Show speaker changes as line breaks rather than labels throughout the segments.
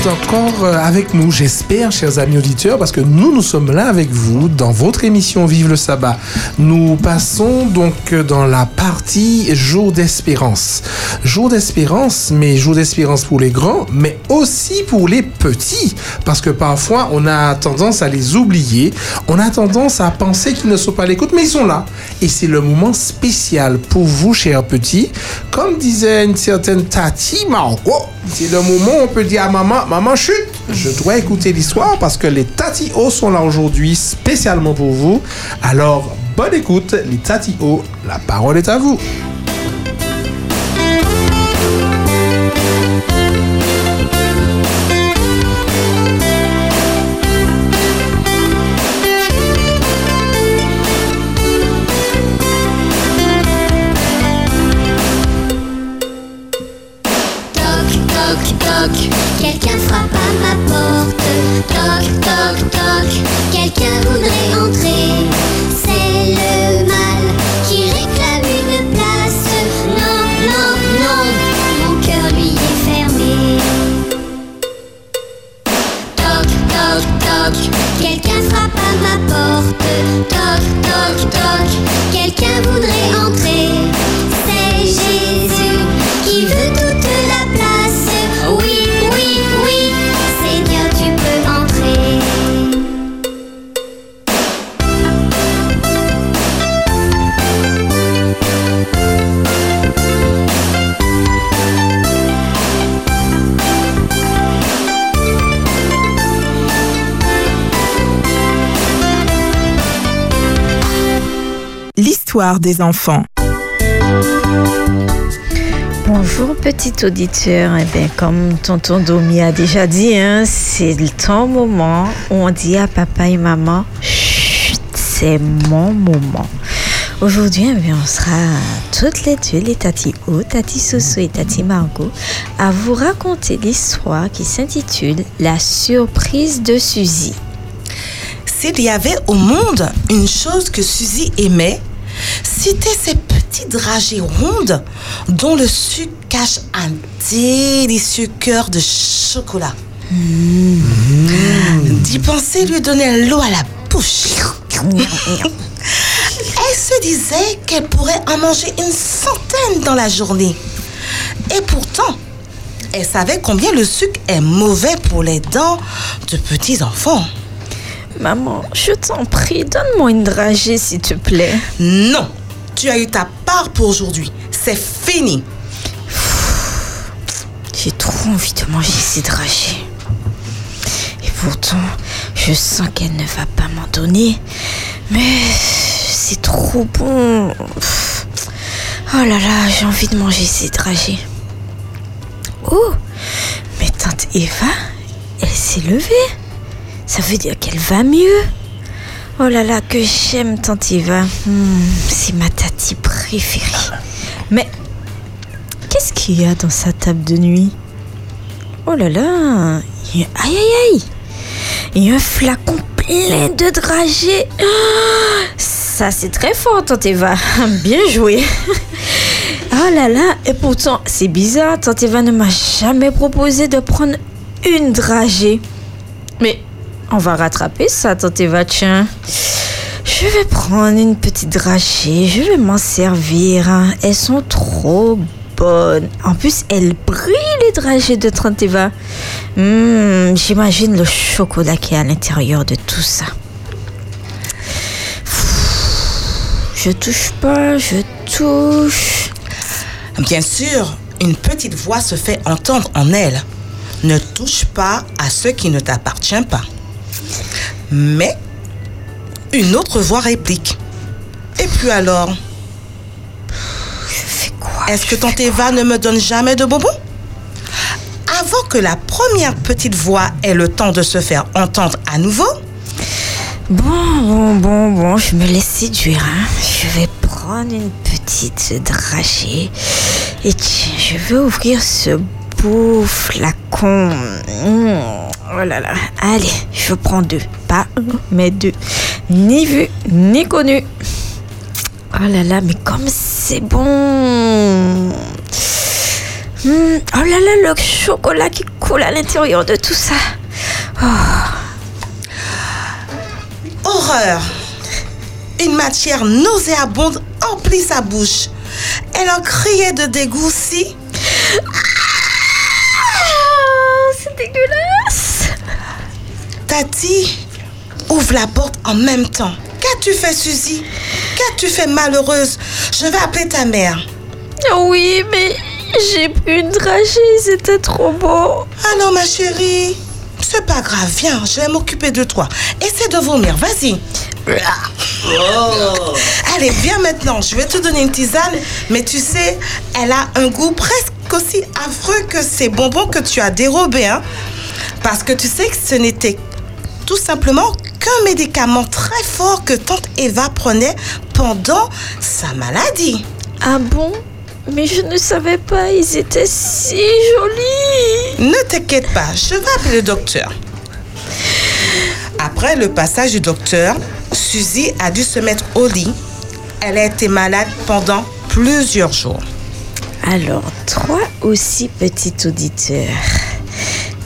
encore euh, avec nous, j'espère, chers amis auditeurs, parce que nous, nous sommes là avec vous dans votre émission Vive le sabbat. Nous passons donc euh, dans la partie Jour d'espérance. Jour d'espérance, mais jour d'espérance pour les grands, mais aussi pour les petits, parce que parfois on a tendance à les oublier, on a tendance à penser qu'ils ne sont pas à l'écoute, mais ils sont là. Et c'est le moment spécial pour vous, chers petits. Comme disait une certaine Tati Marco, c'est le moment où on peut dire à maman, maman chute, je dois écouter l'histoire parce que les Tati O sont là aujourd'hui spécialement pour vous. Alors, bonne écoute, les Tati O, la parole est à vous.
L'histoire des enfants.
Bonjour petit auditeur, eh bien, comme tonton Domi a déjà dit, hein, c'est le temps moment où on dit à papa et maman, Chut, c'est mon moment. Aujourd'hui, eh bien, on sera toutes les deux, les Tati O, Tati Soso et Tati Margot, à vous raconter l'histoire qui s'intitule La surprise de Suzy.
S'il y avait au monde une chose que Suzy aimait, c'était ces petits dragées rondes dont le sucre cache un délicieux cœur de chocolat. D'y penser lui donnait l'eau à la bouche. Elle se disait qu'elle pourrait en manger une centaine dans la journée. Et pourtant, elle savait combien le sucre est mauvais pour les dents de petits enfants.
Maman, je t'en prie, donne-moi une dragée s'il te plaît.
Non, tu as eu ta part pour aujourd'hui. C'est fini.
J'ai trop envie de manger ces dragées. Et pourtant, je sens qu'elle ne va pas m'en donner. Mais c'est trop bon. Oh là là, j'ai envie de manger ces dragées. Oh, mais tante Eva, elle s'est levée. Ça veut dire qu'elle va mieux. Oh là là, que j'aime tante Eva. Hmm, c'est ma tati préférée. Mais qu'est-ce qu'il y a dans sa table de nuit? Oh là là Aïe aïe aïe Il y a un flacon plein de dragées. Ah, Ça c'est très fort tante Eva. Bien joué. Oh là là, et pourtant, c'est bizarre, Tante Eva ne m'a jamais proposé de prendre une dragée. Mais on va rattraper ça, Tante Eva, tiens. Je vais prendre une petite dragée, je vais m'en servir. hein. Elles sont trop bonnes. En plus, elles brillent, les dragées de Tante Eva. Hmm, J'imagine le chocolat qui est à l'intérieur de tout ça. Je touche pas, je touche.
Bien sûr, une petite voix se fait entendre en elle. Ne touche pas à ce qui ne t'appartient pas. Mais une autre voix réplique. Et puis alors?
Je fais quoi?
Est-ce que tante Eva ne me donne jamais de bonbons? Avant que la première petite voix ait le temps de se faire entendre à nouveau,
Bon, bon, bon, bon, je me laisse séduire. hein. Je vais prendre une petite dragée. Et tiens, je vais ouvrir ce beau flacon. Mmh, Oh là là. Allez, je prends deux. Pas un, mais deux. Ni vu, ni connu. Oh là là, mais comme c'est bon. Hmm, oh là là, le chocolat qui coule à l'intérieur de tout ça.
Horreur Une matière nauséabonde emplit sa bouche. Elle en criait de dégoût si...
Ah, c'est dégueulasse.
Tati ouvre la porte en même temps. Qu'as-tu fait, Suzy? Qu'as-tu fait, malheureuse? Je vais appeler ta mère.
Oui, mais j'ai pris une dragée, c'était trop beau.
Ah non, ma chérie. C'est pas grave, viens, je vais m'occuper de toi. Essaie de vomir, vas-y. Allez, viens maintenant, je vais te donner une tisane, mais tu sais, elle a un goût presque aussi affreux que ces bonbons que tu as dérobés, hein. Parce que tu sais que ce n'était tout simplement qu'un médicament très fort que tante Eva prenait pendant sa maladie.
Ah bon? Mais je ne savais pas, ils étaient si jolis.
Ne t'inquiète pas, je vais appeler le docteur. Après le passage du docteur, Suzy a dû se mettre au lit. Elle a été malade pendant plusieurs jours.
Alors, toi aussi, petit auditeur.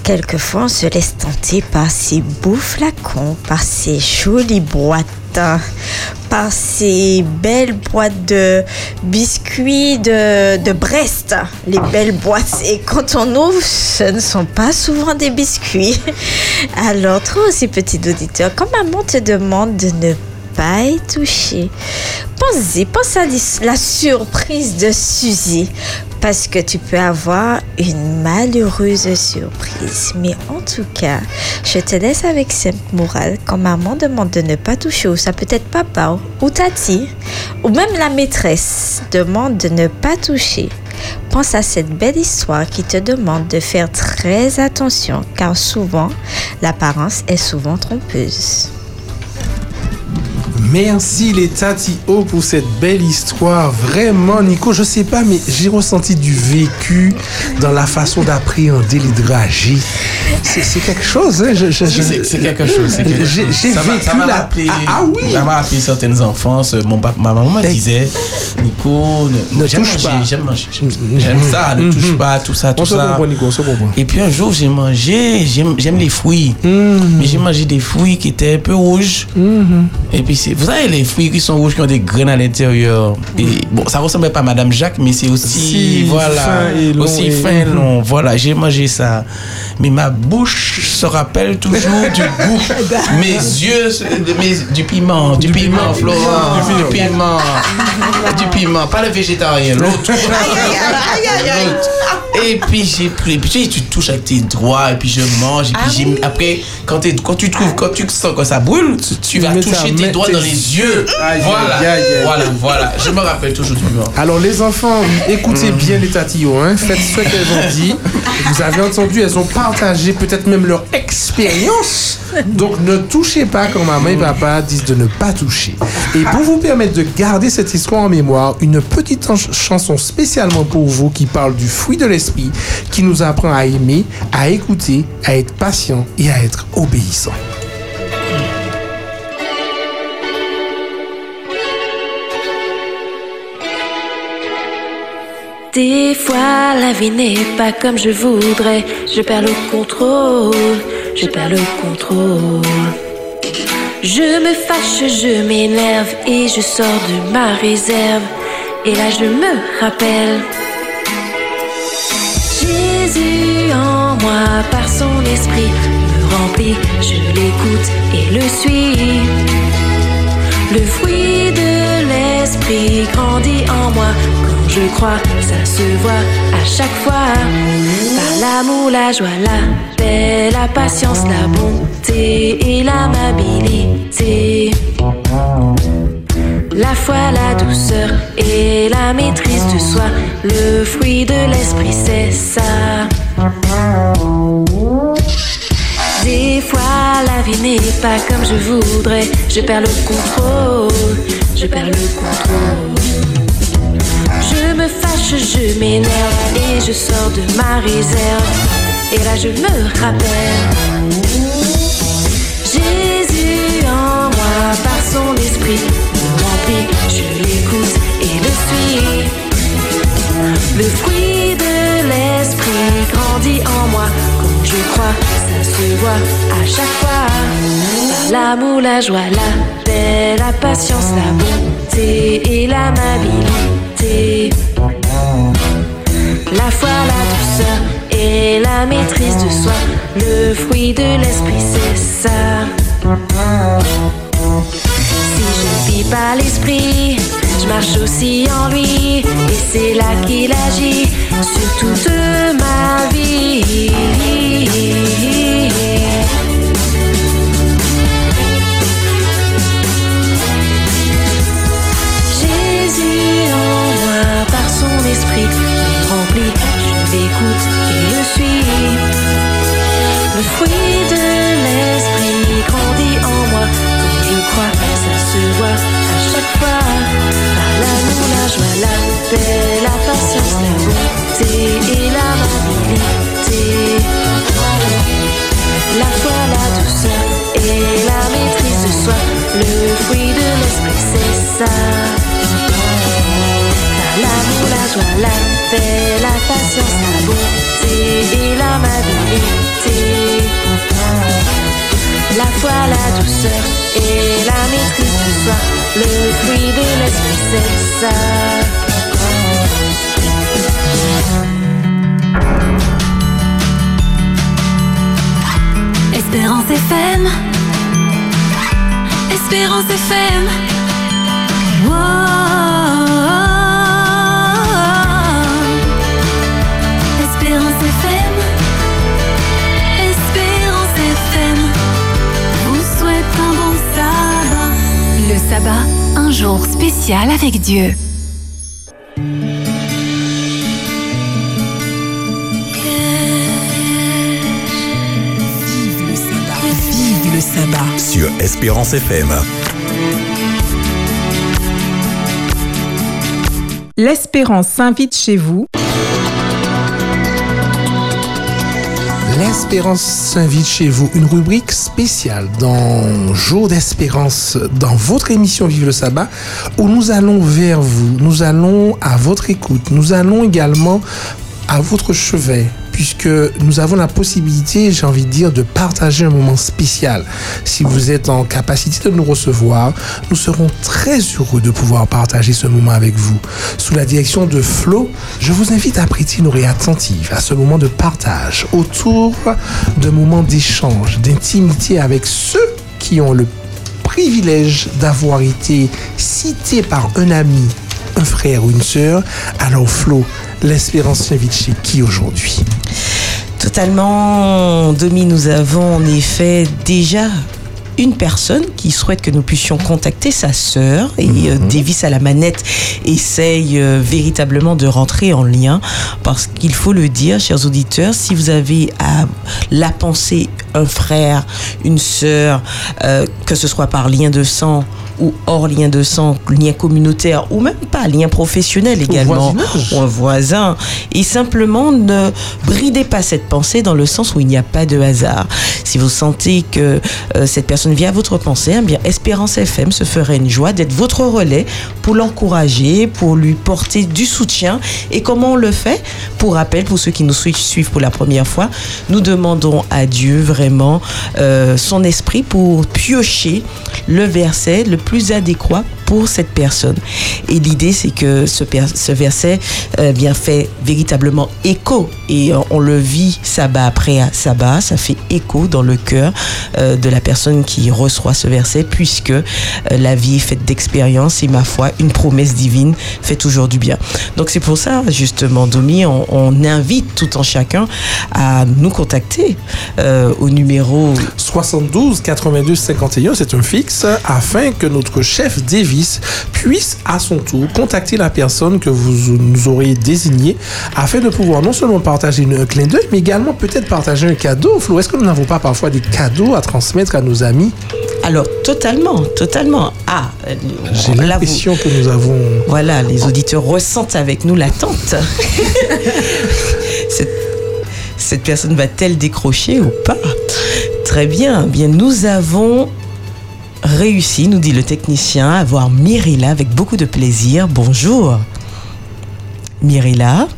Quelquefois, on se laisse tenter par ces beaux flacons, par ces jolies boîtes, par ces belles boîtes de biscuits de, de Brest. Les belles boîtes. Et quand on ouvre, ce ne sont pas souvent des biscuits. Alors, toi aussi, petit auditeur, quand maman te demande de ne pas y toucher, pense-y, pense à la surprise de Suzy. Parce que tu peux avoir une malheureuse surprise. Mais en tout cas, je te laisse avec cette morale. Quand maman demande de ne pas toucher, ou ça peut être papa ou tati, ou même la maîtresse demande de ne pas toucher. Pense à cette belle histoire qui te demande de faire très attention car souvent l'apparence est souvent trompeuse.
Merci les Tati O pour cette belle histoire. Vraiment, Nico, je sais pas, mais j'ai ressenti du vécu dans la façon d'appréhender les dragées. C'est quelque chose, hein? Je, je- je-
C'est quelque chose.
J'ai-
chose.
j'ai vécu
ça m'a
la-
rappelé-
Ah, ah oui.
Ça m'a rappelé certaines enfances. Mon papa, ma maman me disait, Nico, ne,
touche pas.
J'aime manger. j'aime- ça, ne touche pas, tout ça, tout
On se
ça.
comprend, Nico, on se comprend.
Et puis un jour, j'ai mangé, j'aime les fruits. Mais j'ai mangé des fruits qui étaient un peu rouges. Et puis, c'est- vous savez, les fruits qui sont rouges, qui ont des graines à l'intérieur. Et bon, ça ressemblait pas à Madame Jacques, mais c'est aussi,
Si,
voilà,
fin et long
aussi
et-
fin, long. Voilà, j'ai mangé ça. Mais ma bouche se rappelle toujours du goût. Mes yeux, mes, du piment, du, piment, Florent, du piment, du piment, pas le végétarien, l'autre. Et puis j'ai pris, puis tu sais, tu touches avec tes doigts, et puis je mange, et puis j'ai- après, quand, tu trouves, quand tu sens que ça brûle, tu, tu vas toucher tes doigts dans les yeux. Voilà, voilà, voilà. Je me rappelle toujours du.
Alors les enfants, écoutez bien les tatillos, hein. faites ce qu'elles ont dit. Vous avez entendu, elles ont partagé peut-être même leur expérience. Donc ne touchez pas quand maman et papa disent de ne pas toucher. Et pour vous permettre de garder cette histoire en mémoire, une petite ch- chanson spécialement pour vous qui parle du fruit de l'esprit, qui nous apprend à aimer, à écouter, à être patient et à être obéissant.
Des fois, la vie n'est pas comme je voudrais. Je perds le contrôle, je perds le contrôle. Je me fâche, je m'énerve et je sors de ma réserve. Et là, je me rappelle. Jésus en moi, par son esprit, me remplit. Je l'écoute et le suis. Le fruit de l'esprit grandit en moi. Quand je crois, ça se voit à chaque fois. Par l'amour, la joie, la paix, la patience, la bonté et l'amabilité. La foi, la douceur et la maîtrise de soi. Le fruit de l'esprit, c'est ça. Des fois, la vie n'est pas comme je voudrais. Je perds le contrôle, je perds le contrôle. Je me fâche, je m'énerve et je sors de ma réserve. Et là, je me rappelle. Jésus en moi, par son esprit, Je l'écoute et le suis. Le fruit de grandit en moi. Quand je crois, ça se voit à chaque fois. L'amour, la joie, la paix, la patience, la bonté et l'amabilité. La foi, la douceur et la maîtrise de soi. Le fruit de l'esprit, c'est ça. Par l'esprit, je marche aussi en lui. Et c'est là qu'il agit sur toute ma vie. Jésus en moi par son esprit paix, la patience, la bonté et l'amabilité. La foi, la douceur et la maîtrise de soi. Le fruit de l'esprit, c'est ça. L'amour, la joie, la paix, la patience, la bonté et l'amabilité. La foi, la douceur et la maîtrise de soi. Le fruit de l'esprit, c'est ça.
Espérance FM. Espérance FM. Espérance FM. Espérance FM. Vous souhaite un bon sabbat. Le sabbat, un jour spécial avec Dieu.
Espérance FM.
L'espérance s'invite chez vous.
L'espérance s'invite chez vous, une rubrique spéciale dans Jour d'espérance, dans votre émission Vive le sabbat, où nous allons vers vous, nous allons à votre écoute, nous allons également à votre chevet, puisque nous avons la possibilité, j'ai envie de dire, de partager un moment spécial. Si vous êtes en capacité de nous recevoir, nous serons très heureux de pouvoir partager ce moment avec vous. Sous la direction de Flo, je vous invite à prêter une oreille attentive à ce moment de partage autour de moments d'échange, d'intimité avec ceux qui ont le privilège d'avoir été cités par un ami, un frère ou une sœur. Alors Flo, l'espérance s'invite chez qui aujourd'hui?
Totalement, Domi, nous avons en effet déjà une personne qui souhaite que nous puissions contacter sa sœur. Et euh, Davis à la manette essaye euh, véritablement de rentrer en lien. Parce qu'il faut le dire, chers auditeurs, si vous avez à la pensée un frère, une sœur, euh, que ce soit par lien de sang ou hors lien de sang, lien communautaire ou même pas lien professionnel également ou un voisin et simplement ne bridez pas cette pensée dans le sens où il n'y a pas de hasard. Si vous sentez que euh, cette personne vient à votre pensée, eh bien Espérance FM se ferait une joie d'être votre relais pour l'encourager, pour lui porter du soutien. Et comment on le fait? Pour rappel, pour ceux qui nous suivent suivent pour la première fois, nous demandons à Dieu vraiment euh, son esprit pour piocher le verset le plus adéquat pour cette personne. Et l'idée, c'est que ce, ce verset euh, fait véritablement écho. Et euh, on le vit sabbat après sabbat, ça fait écho dans le cœur euh, de la personne qui reçoit ce verset, puisque la vie est faite d'expérience et ma foi, une promesse divine fait toujours du bien. Donc c'est pour ça, justement, Domi, on, invite tout en chacun à nous contacter au numéro
72 82 51, c'est un fixe, afin que notre chef Puisse à son tour contacter la personne que vous nous aurez désignée, afin de pouvoir non seulement partager une- un clin d'œil, mais également peut-être partager un cadeau. Flo, est-ce que nous n'avons pas parfois des cadeaux à transmettre à nos amis?
Alors, totalement, totalement. Ah, euh,
J'ai
vous-
l'impression que nous avons...
Voilà, les auditeurs ressentent avec nous l'attente. cette, cette personne va-t-elle décrocher ou pas? Très bien. Eh Bien, nous avons réussi, nous dit le technicien, à voir Myrilla avec beaucoup de plaisir. Bonjour. Myrilla.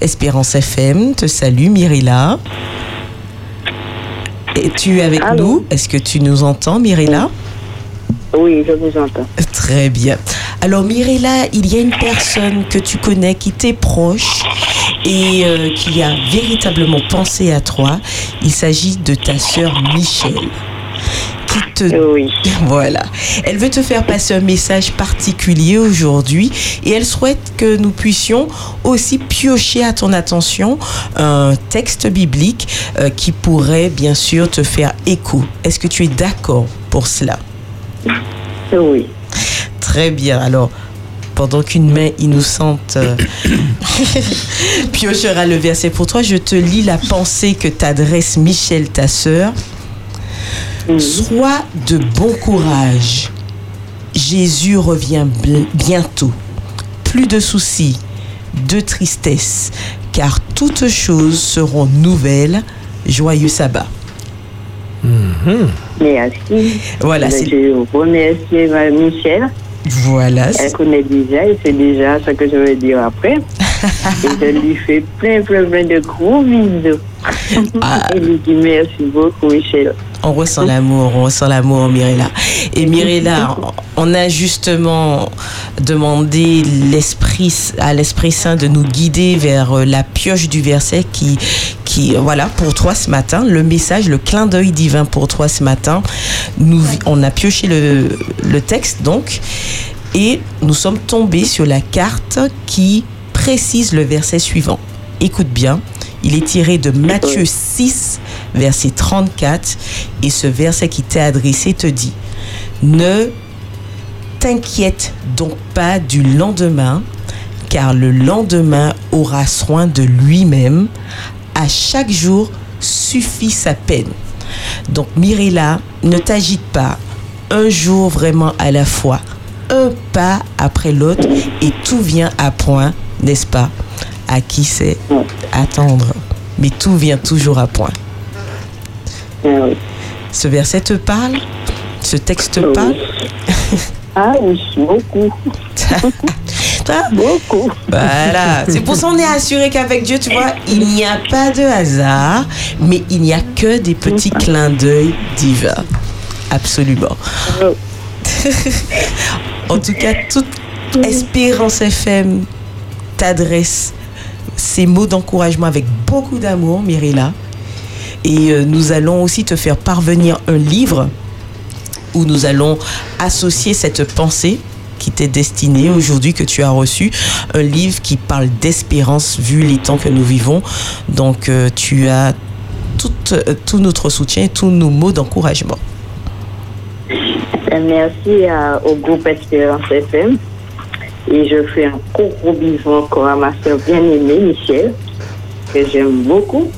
Espérance FM te salue, Mirilla. Es-tu avec
Allô
nous? Est-ce que tu nous entends, Mirilla?
Oui, je vous entends.
Très bien. Alors Mirella, il y a une personne que tu connais qui t'est proche et euh, qui a véritablement pensé à toi. Il s'agit de ta sœur Michel. Qui te...
Oui.
Voilà. Elle veut te faire passer un message particulier aujourd'hui et elle souhaite que nous puissions aussi piocher à ton attention un texte biblique euh, qui pourrait bien sûr te faire écho. Est-ce que tu es d'accord pour cela?
Oui.
Très bien. Alors, pendant qu'une main innocente euh, piochera le verset pour toi, je te lis la pensée que t'adresse Michel, ta sœur. Sois de bon courage. Jésus revient bientôt. Plus de soucis, de tristesse, car toutes choses seront nouvelles. Joyeux sabbat.
Merci.
Voilà,
Je remercie Michel.
Voilà.
Elle connaît déjà et c'est déjà ce que je vais dire après. et je lui fais plein, plein, plein de gros bisous.
Ah.
et lui dis merci beaucoup, Michel.
On ressent l'amour, on ressent l'amour, Mirella. Et Mirella, on a justement demandé l'esprit, à l'Esprit Saint de nous guider vers euh, la pioche du verset qui, qui, voilà, pour toi ce matin, le message, le clin d'œil divin pour toi ce matin. Nous, on a pioché le, le texte donc, et nous sommes tombés sur la carte qui précise le verset suivant. Écoute bien, il est tiré de Matthieu 6, verset 34, et ce verset qui t'est adressé te dit, ne t'inquiète donc pas du lendemain, car le lendemain aura soin de lui-même. À chaque jour suffit sa peine. Donc Mirella, ne t'agite pas. Un jour vraiment à la fois. Un pas après l'autre et tout vient à point, n'est-ce pas? À qui c'est attendre? Mais tout vient toujours à point. Ce verset te parle? Ce texte te parle?
Ah oui, beaucoup. beaucoup.
Voilà, c'est pour ça qu'on est assuré qu'avec Dieu, tu vois, il n'y a pas de hasard, mais il n'y a que des petits clins d'œil divins. Absolument. en tout cas, toute Espérance FM t'adresse ces mots d'encouragement avec beaucoup d'amour, Mirella. Et euh, nous allons aussi te faire parvenir un livre où nous allons associer cette pensée qui t'est destinée aujourd'hui, que tu as reçu, un livre qui parle d'espérance vu les temps que nous vivons. Donc euh, tu as tout, euh, tout notre soutien, tous nos mots d'encouragement.
Merci au groupe Espérance FM. Et je fais un gros, gros bisou encore à ma soeur bien-aimée, Michel, que j'aime beaucoup.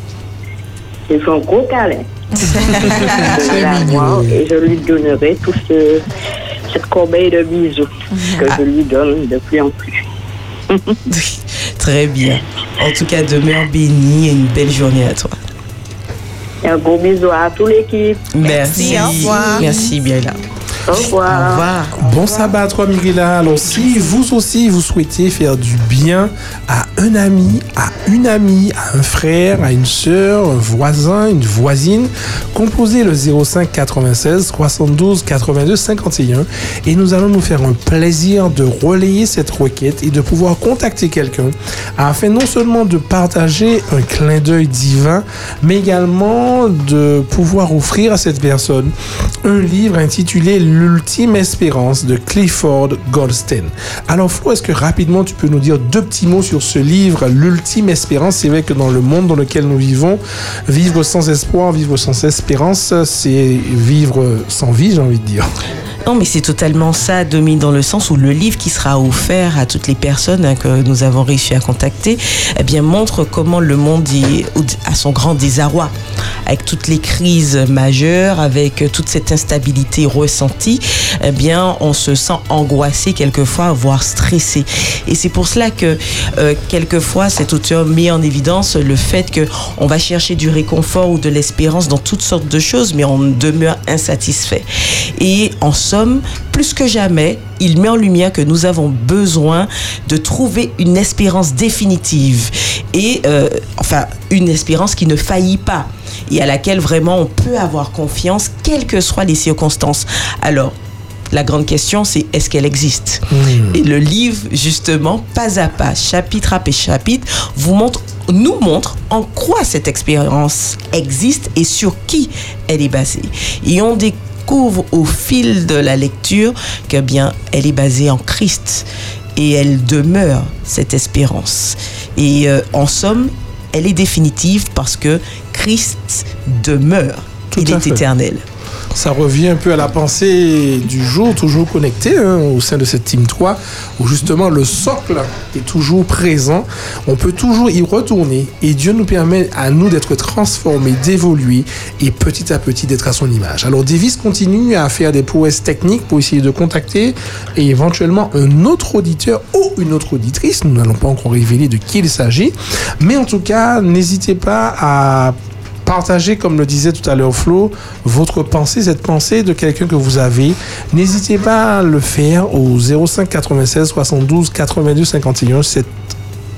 Je fais un gros câlin. Je la vois et je lui donnerai tout ce, cette corbeille de bisous que je lui donne de plus en plus.
Très bien. En tout cas, demeure bénie et une belle journée à toi.
Et un gros bisou à toute l'équipe.
Merci. Merci, bien là.
Au revoir.
Au revoir.
Bon sabbat à toi. Alors, si vous aussi, vous souhaitez faire du bien à un ami, à une amie, à un frère, à une sœur, un voisin, une voisine, composez le 05 96 72 82 51 et nous allons nous faire un plaisir de relayer cette requête et de pouvoir contacter quelqu'un afin non seulement de partager un clin d'œil divin, mais également de pouvoir offrir à cette personne un livre intitulé L'ultime espérance de Clifford Goldstein. Alors Flo, est-ce que rapidement tu peux nous dire deux petits mots sur ce livre, L'ultime espérance? C'est vrai que dans le monde dans lequel nous vivons, vivre sans espoir, vivre sans espérance, c'est vivre sans vie, j'ai envie de dire.
Non, mais c'est totalement ça, Domi, dans le sens où le livre qui sera offert à toutes les personnes hein, que nous avons réussi à contacter, eh bien, montre comment le monde est à son grand désarroi. avec toutes les crises majeures, avec toute cette instabilité ressentie, eh bien, on se sent angoissé quelquefois, voire stressé. Et c'est pour cela que euh, quelquefois cet auteur met en évidence le fait que on va chercher du réconfort ou de l'espérance dans toutes sortes de choses, mais on demeure insatisfait. Et en somme, plus que jamais, il met en lumière que nous avons besoin de trouver une espérance définitive et euh, enfin une espérance qui ne faillit pas et à laquelle vraiment on peut avoir confiance, quelles que soient les circonstances. Alors, la grande question, c'est est-ce qu'elle existe? Et le livre, justement, pas à pas, chapitre après chapitre, vous montre, nous montre en quoi cette expérience existe et sur qui elle est basée. Et on découvre au fil de la lecture que bien, elle est basée en Christ et elle demeure cette espérance. Et euh, en somme, elle est définitive parce que Christ demeure.
Tout
Il est
fait.
éternel.
Ça revient un peu à la pensée du jour, toujours connecté hein, au sein de cette Team 3, où justement le socle est toujours présent. On peut toujours y retourner et Dieu nous permet à nous d'être transformés, d'évoluer et petit à petit d'être à son image. Alors Davis continue à faire des prouesses techniques pour essayer de contacter et éventuellement un autre auditeur ou une autre auditrice. Nous n'allons pas encore révéler de qui il s'agit. Mais en tout cas, n'hésitez pas à Partagez, comme le disait tout à l'heure Flo, votre pensée, cette pensée de quelqu'un que vous avez. N'hésitez pas à le faire au 05 96 72 82 51. Cette-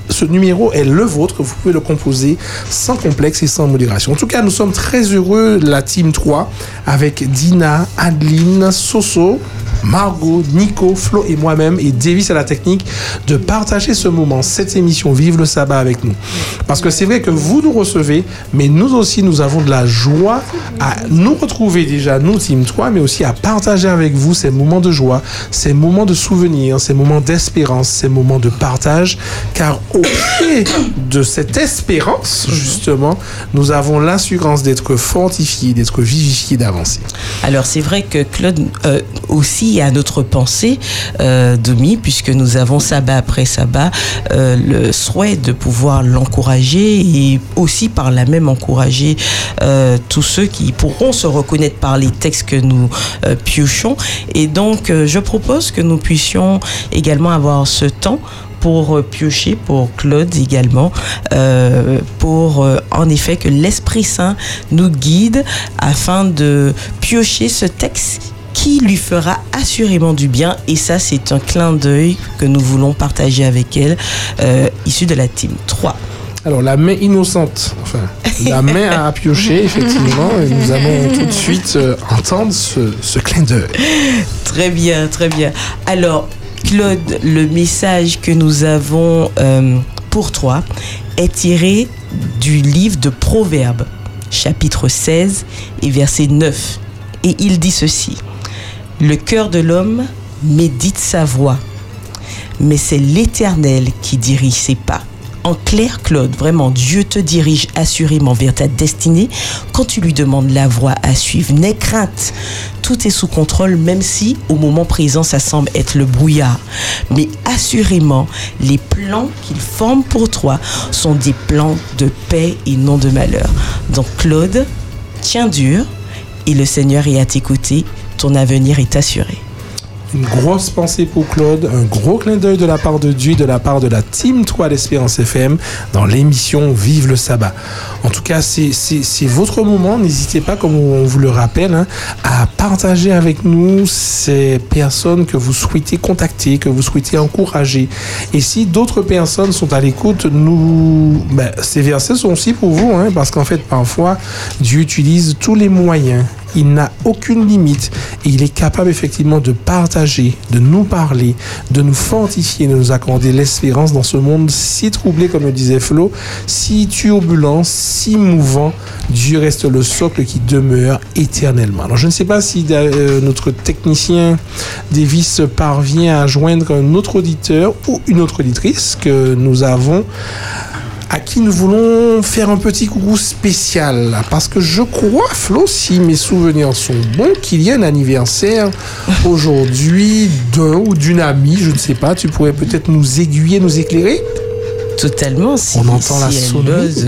ce numéro est le vôtre. Vous pouvez le composer sans complexe et sans modération. En tout cas, nous sommes très heureux, la Team 3, avec Dina, Adeline, Soso, Margot, Nico, Flo et moi-même et Davis à la technique de partager ce moment, cette émission Vive le sabbat avec nous. Parce que c'est vrai que vous nous recevez, mais nous aussi nous avons de la joie à nous retrouver déjà, nous Team 3, mais aussi à partager avec vous ces moments de joie, ces moments de souvenir, ces moments d'espérance, ces moments de partage, car au pied de cette espérance, justement, nous avons l'assurance d'être fortifiés, d'être vivifiés, d'avancer.
Alors c'est vrai que Claude euh, aussi a notre pensée, euh, Domi, puisque nous avons sabbat après sabbat euh, le souhait de pouvoir l'encourager et aussi par là même encourager euh, tous ceux qui pourront se reconnaître par les textes que nous euh, piochons. Et donc je propose que nous puissions également avoir ce temps pour piocher, pour Claude également, pour en effet que l'Esprit Saint nous guide afin de piocher ce texte qui lui fera assurément du bien. Et ça, c'est un clin d'œil que nous voulons partager avec elle, euh, issu de la team 3.
Alors, la main innocente, enfin, la main à piocher, effectivement, et nous allons tout de suite euh, entendre ce, ce clin d'œil.
Très bien, très bien. Alors, Claude, le message que nous avons euh, pour toi est tiré du livre de Proverbes, chapitre 16 et verset 9. Et il dit ceci. Le cœur de l'homme médite sa voix, mais c'est l'Éternel qui dirige ses pas. En clair, Claude, vraiment, Dieu te dirige assurément vers ta destinée quand tu lui demandes la voie à suivre. N'aie crainte, tout est sous contrôle, même si au moment présent, ça semble être le brouillard. Mais assurément, les plans qu'il forme pour toi sont des plans de paix et non de malheur. Donc, Claude, tiens dur et le Seigneur est à tes côtés. Ton avenir est assuré.
Une grosse pensée pour Claude, un gros clin d'œil de la part de Dieu, de la part de la Team 3 d'Espérance FM dans l'émission Vive le sabbat. En tout cas, c'est votre moment. N'hésitez pas, comme on vous le rappelle, hein, à partager avec nous ces personnes que vous souhaitez contacter, que vous souhaitez encourager. Et si d'autres personnes sont à l'écoute, nous, ben, ces versets sont aussi pour vous, hein, parce qu'en fait, parfois, Dieu utilise tous les moyens il n'a aucune limite et il est capable effectivement de partager, de nous parler, de nous fortifier, de nous accorder l'espérance dans ce monde si troublé, comme le disait Flo, si turbulent, si mouvant. Dieu reste le socle qui demeure éternellement. Alors je ne sais pas si euh, notre technicien Davis parvient à joindre un autre auditeur ou une autre auditrice que nous avons à qui nous voulons faire un petit coucou spécial. Parce que je crois, Flo, si mes souvenirs sont bons, qu'il y a un anniversaire aujourd'hui d'un ou d'une amie, je ne sais pas, tu pourrais peut-être nous aiguiller, nous éclairer?
Totalement. Si,
On entend la
si ose.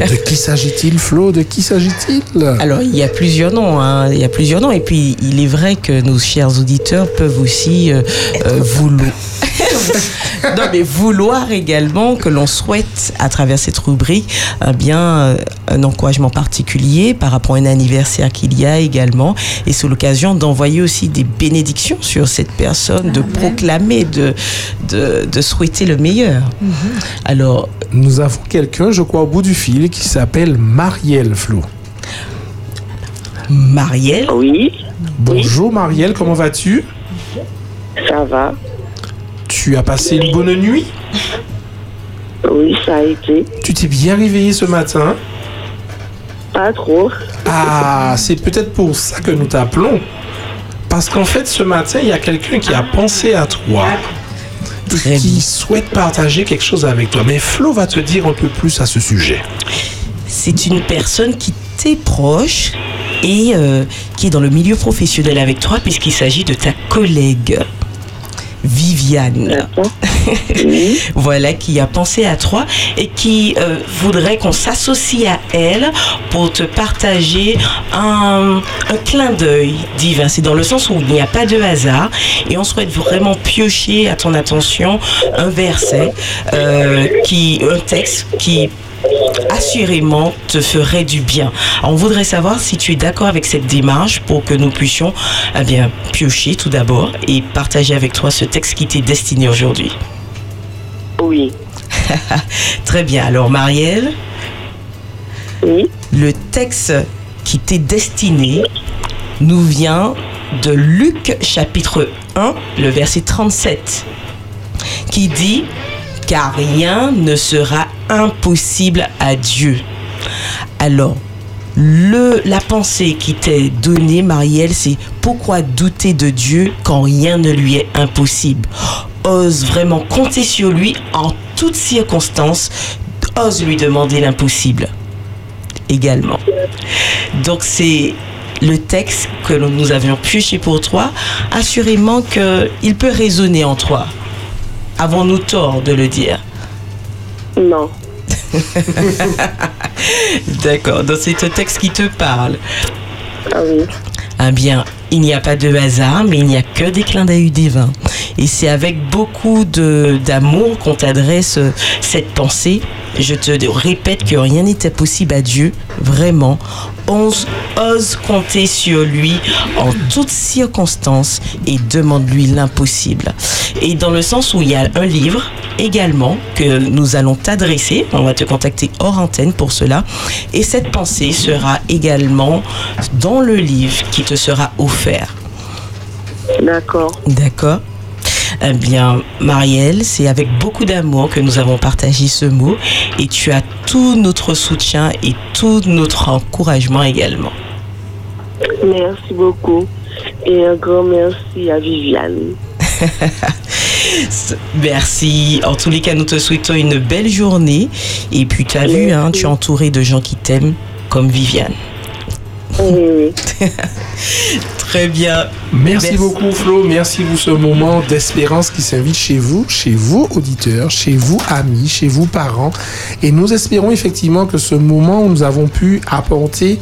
De qui s'agit-il, Flo? De qui s'agit-il?
Alors, il y a plusieurs noms. hein. Il y a plusieurs noms. Et puis, il est vrai que nos chers auditeurs peuvent aussi euh, euh, vouloir. non, mais vouloir également que l'on souhaite, à travers cette rubrique, eh bien, euh, un encouragement particulier par rapport à un anniversaire qu'il y a également. Et c'est l'occasion d'envoyer aussi des bénédictions sur cette personne, de proclamer, de, de, de souhaiter le meilleur. Alors,
Nous avons quelqu'un, je crois, au bout du fil qui s'appelle Marielle, Flo.
Marielle?
Oui,
Bonjour Marielle, comment vas-tu?
Ça va.
Tu as passé une bonne nuit
Oui, ça a été.
Tu t'es bien réveillé ce matin
Pas trop.
Ah, c'est peut-être pour ça que nous t'appelons. Parce qu'en fait, ce matin, il y a quelqu'un qui a pensé à toi. et qui souhaite partager quelque chose avec toi. Mais Flo va te dire un peu plus à ce sujet.
c'est une personne qui t'est proche et euh, qui est dans le milieu professionnel avec toi puisqu'il s'agit de ta collègue Viviane. voilà, qui a pensé à toi et qui euh, voudrait qu'on s'associe à elle pour te partager un, un clin d'œil divin. C'est dans le sens où il n'y a pas de hasard et on souhaite vraiment piocher à ton attention un verset, euh, qui, un texte qui assurément te ferait du bien. Alors, on voudrait savoir si tu es d'accord avec cette démarche pour que nous puissions eh bien, piocher tout d'abord et partager avec toi ce texte qui t'est destiné aujourd'hui.
Oui.
Très bien. Alors, Marielle,
Oui.
le texte qui t'est destiné nous vient de Luc chapitre 1, le verset 37, qui dit Car rien ne sera impossible à Dieu. Alors, le, la pensée qui t'est donnée, Marielle, c'est pourquoi douter de Dieu quand rien ne lui est impossible? Ose vraiment compter sur lui en toutes circonstances. Ose lui demander l'impossible également. Donc c'est le texte que nous avions pioché pour toi. Assurément qu'il peut résonner en toi. Avons-nous tort de le dire?
Non.
D'accord, donc c'est un texte qui te parle.
Ah oui.
Eh bien, il n'y a pas de hasard, mais il n'y a que des clins d'œil divins. Et c'est avec beaucoup de- d'amour qu'on t'adresse euh, cette pensée. Je te répète que rien n'était possible à Dieu, vraiment. Ose, ose compter sur lui en toutes circonstances et demande-lui l'impossible. Et dans le sens où il y a un livre également que nous allons t'adresser, on va te contacter hors antenne pour cela. Et cette pensée sera également dans le livre qui te sera offert.
D'accord.
D'accord eh bien, Marielle, c'est avec beaucoup d'amour que nous avons partagé ce mot et tu as tout notre soutien et tout notre encouragement également.
Merci beaucoup. Et un grand merci à Viviane.
Merci. En tous les cas, nous te souhaitons une belle journée. Et puis, tu as vu, hein, tu es entouré de gens qui t'aiment, comme Viviane.
Oui, oui.
Très bien.
Merci, beaucoup Flo, merci pour ce moment d'espérance qui s'invite chez vous, chez vous auditeurs, chez vous amis, chez vous parents. Et nous espérons effectivement que ce moment où nous avons pu apporter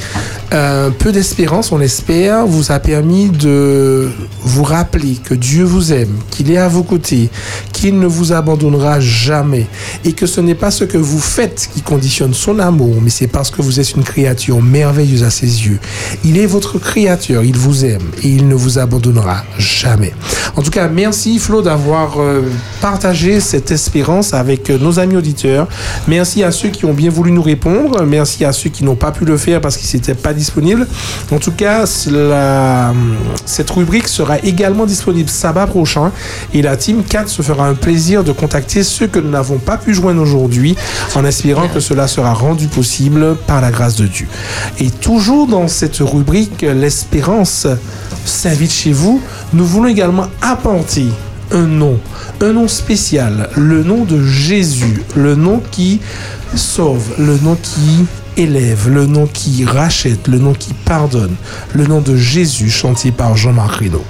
un peu d'espérance, on espère, vous a permis de vous rappeler que Dieu vous aime, qu'il est à vos côtés, qu'il ne vous abandonnera jamais et que ce n'est pas ce que vous faites qui conditionne son amour, mais c'est parce que vous êtes une créature merveilleuse à ses yeux. Il est votre créateur, il vous aime et il ne vous abandonnera jamais. En tout cas, merci Flo d'avoir euh, partagé cette espérance avec euh, nos amis auditeurs. Merci à ceux qui ont bien voulu nous répondre. Merci à ceux qui n'ont pas pu le faire parce qu'ils n'étaient pas disponibles. En tout cas, cette rubrique sera également disponible sabbat prochain et la team 4 se fera un plaisir de contacter ceux que nous n'avons pas pu joindre aujourd'hui en espérant que cela sera rendu possible par la grâce de Dieu. Et toujours dans cette rubrique, l'espérance s'invite chez vous, nous voulons également apporter un nom, un nom spécial, le nom de Jésus, le nom qui sauve, le nom qui élève, le nom qui rachète, le nom qui pardonne, le nom de Jésus chanté par Jean-Marc Reynaud.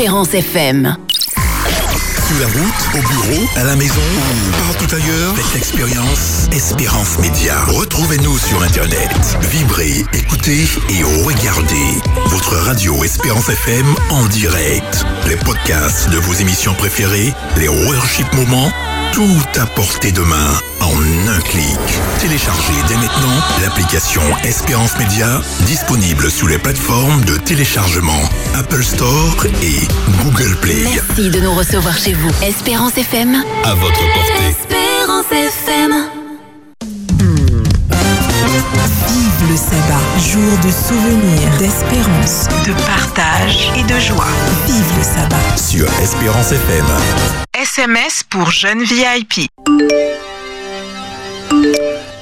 Espérance FM.
Sous la route, au bureau, à la maison, partout ailleurs, faites l'expérience Espérance Média. Retrouvez-nous sur Internet. Vibrez, écoutez et regardez. Votre radio Espérance FM en direct. Les podcasts de vos émissions préférées, les worship moments tout à portée de main, en un clic. Téléchargez dès maintenant l'application Espérance Média, disponible sous les plateformes de téléchargement Apple Store et Google Play.
Merci de nous recevoir chez vous. Espérance FM.
À votre portée.
Espérance FM.
Vive le sabbat, jour de souvenirs, d'espérance, de partage et de joie. Vive le sabbat.
Sur Espérance FM.
SMS pour jeunes VIP.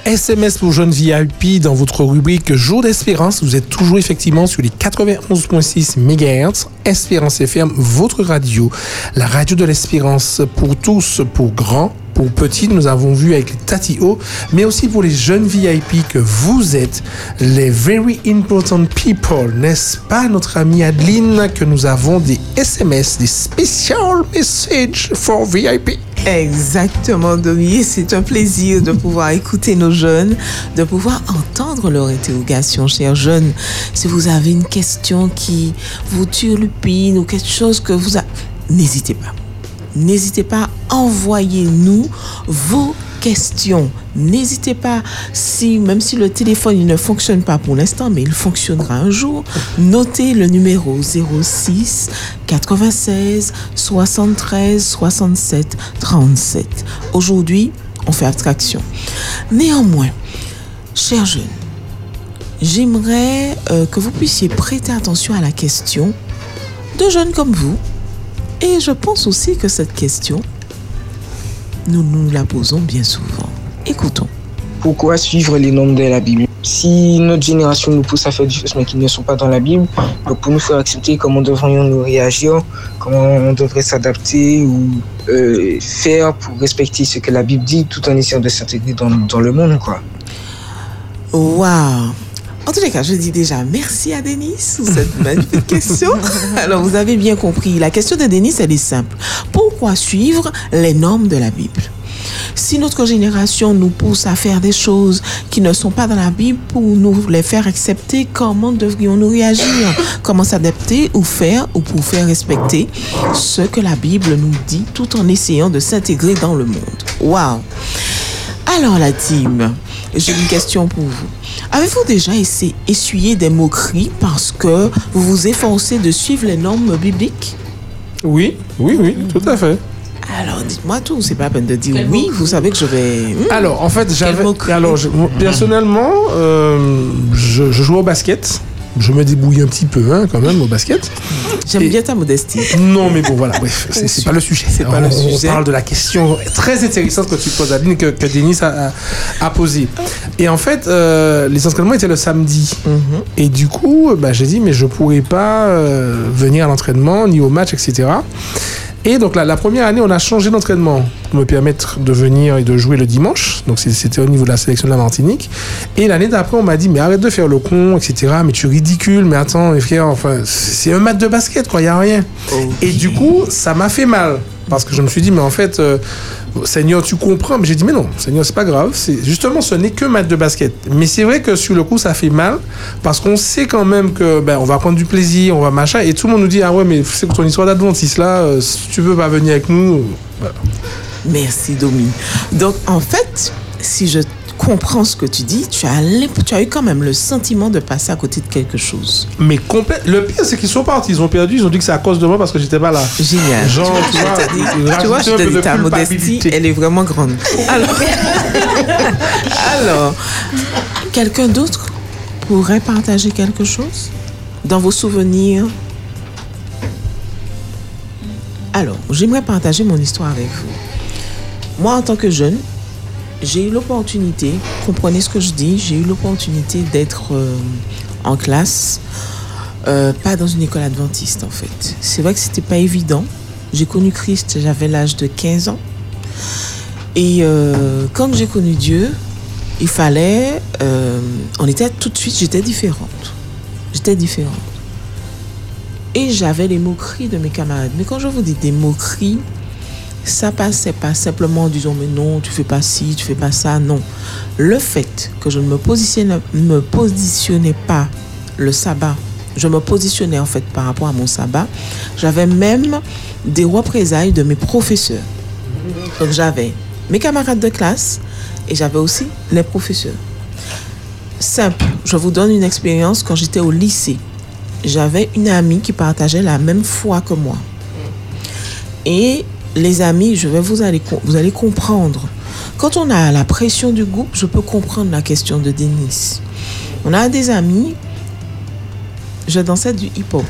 SMS pour jeunes VIP dans votre rubrique Jour d'espérance. Vous êtes toujours effectivement sur les 91.6 MHz. Espérance FM, votre radio. La radio de l'espérance pour tous, pour grands, pour petits. Nous avons vu avec les Tatio, mais aussi pour les jeunes VIP que vous êtes, les very important people, n'est-ce pas, notre amie Adeline, que nous avons des SMS, des special messages for VIP.
Exactement, Domi. C'est un plaisir de pouvoir écouter nos jeunes, de pouvoir entendre leur interrogation, chers jeunes. Si vous avez une question qui vous turlupine ou quelque chose que vous... a- N'hésitez pas. N'hésitez pas, envoyez-nous vos questions. N'hésitez pas, si, même si le téléphone ne fonctionne pas pour l'instant, mais il fonctionnera un jour, notez le numéro 06 96 73 67 37. Aujourd'hui, on fait abstraction. Néanmoins, chers jeunes, j'aimerais euh, que vous puissiez prêter attention à la question de jeunes comme vous. Et je pense aussi que cette question, nous nous la posons bien souvent. Écoutons.
Pourquoi suivre les normes de la Bible? Si notre génération nous pousse à faire des choses mais qui ne sont pas dans la Bible, donc pour nous faire accepter comment devrions-nous réagir, comment on devrait s'adapter ou euh, faire pour respecter ce que la Bible dit tout en essayant de s'intégrer dans, dans le monde, quoi.
Waouh En tous les cas, je dis déjà merci à Denis pour cette magnifique question. Alors, vous avez bien compris, la question de Denis, elle est simple. Pourquoi suivre les normes de la Bible? Si notre génération nous pousse à faire des choses qui ne sont pas dans la Bible pour nous les faire accepter, comment devrions-nous réagir? Comment s'adapter ou faire ou pour faire respecter ce que la Bible nous dit tout en essayant de s'intégrer dans le monde? Waouh Alors la team, j'ai une question pour vous. Avez-vous déjà essayé, essuyé des moqueries parce que vous vous efforcez de suivre les normes bibliques?
Oui, oui, oui, tout à fait.
Alors, dites-moi tout, c'est pas la peine de dire oui, vous savez que je vais... Hmm?
Alors, en fait, j'avais. Alors, je- personnellement, euh, je, je joue au basket. Je me débrouille un petit peu, hein, quand même, au basket.
J'aime bien ta modestie.
Non, mais bon, voilà, bref, c'est c'est pas le sujet.
C'est pas
on,
le
on
sujet.
parle de la question très intéressante que tu poses, Adeline, que, que Denis a, a, a posée. Et en fait, euh, les entraînements étaient le samedi.
Mhm.
Et du coup, bah, j'ai dit, mais je pourrais pas euh, venir à l'entraînement, ni au match, etc. Et donc la, la première année, on a changé d'entraînement pour me permettre de venir et de jouer le dimanche. Donc c'était au niveau de la sélection de la Martinique. Et l'année d'après, on m'a dit, mais arrête de faire le con, etc. Mais tu es ridicule, mais attends, mes frères, enfin, c'est un match de basket, quoi, il n'y a rien. Et du coup, ça m'a fait mal. Parce que je me suis dit, mais en fait, euh, Seigneur, tu comprends? Mais j'ai dit, mais non, Seigneur, c'est pas grave. Justement, ce n'est que match de basket. Mais c'est vrai que sur le coup, ça fait mal. Parce qu'on sait quand même que ben, on va prendre du plaisir, on va machin. Et tout le monde nous dit, ah ouais, mais c'est ton histoire d'adventiste là, euh, si tu veux pas venir avec nous. euh.
Merci, Domi. Donc, en fait, si je comprends ce que tu dis, tu as, l'imp- tu as eu quand même le sentiment de passer à côté de quelque chose.
Mais le pire, c'est qu'ils sont partis. Ils ont perdu. Ils ont dit que c'est à cause de moi parce que j'étais pas là.
Génial.
Genre,
tu
tu
vois, tu vois, je te dis, ta modestie, elle est vraiment grande. Alors, alors quelqu'un d'autre pourrait partager quelque chose dans vos souvenirs? Alors, j'aimerais partager mon histoire avec vous. Moi, en tant que jeune, j'ai eu l'opportunité, comprenez ce que je dis, j'ai eu l'opportunité d'être euh, en classe, euh, pas dans une école adventiste en fait. C'est vrai que c'était pas évident. J'ai connu Christ, j'avais l'âge de 15 ans. Et euh, quand j'ai connu Dieu, il fallait, on était tout de suite, j'étais différente. J'étais différente. Et j'avais les moqueries de mes camarades. Mais quand je vous dis des moqueries, ça passait pas simplement en disant mais non, tu fais pas ci, tu fais pas ça. Non. Le fait que je ne me positionnais, me positionnais pas le sabbat, je me positionnais en fait par rapport à mon sabbat, j'avais même des représailles de mes professeurs. Donc j'avais mes camarades de classe et j'avais aussi les professeurs. Simple, je vous donne une expérience quand j'étais au lycée. J'avais une amie qui partageait la même foi que moi. Et les amis, je vais vous allez, vous allez comprendre. Quand on a la pression du groupe, je peux comprendre la question de Denis. On a des amis, je dansais du hip-hop.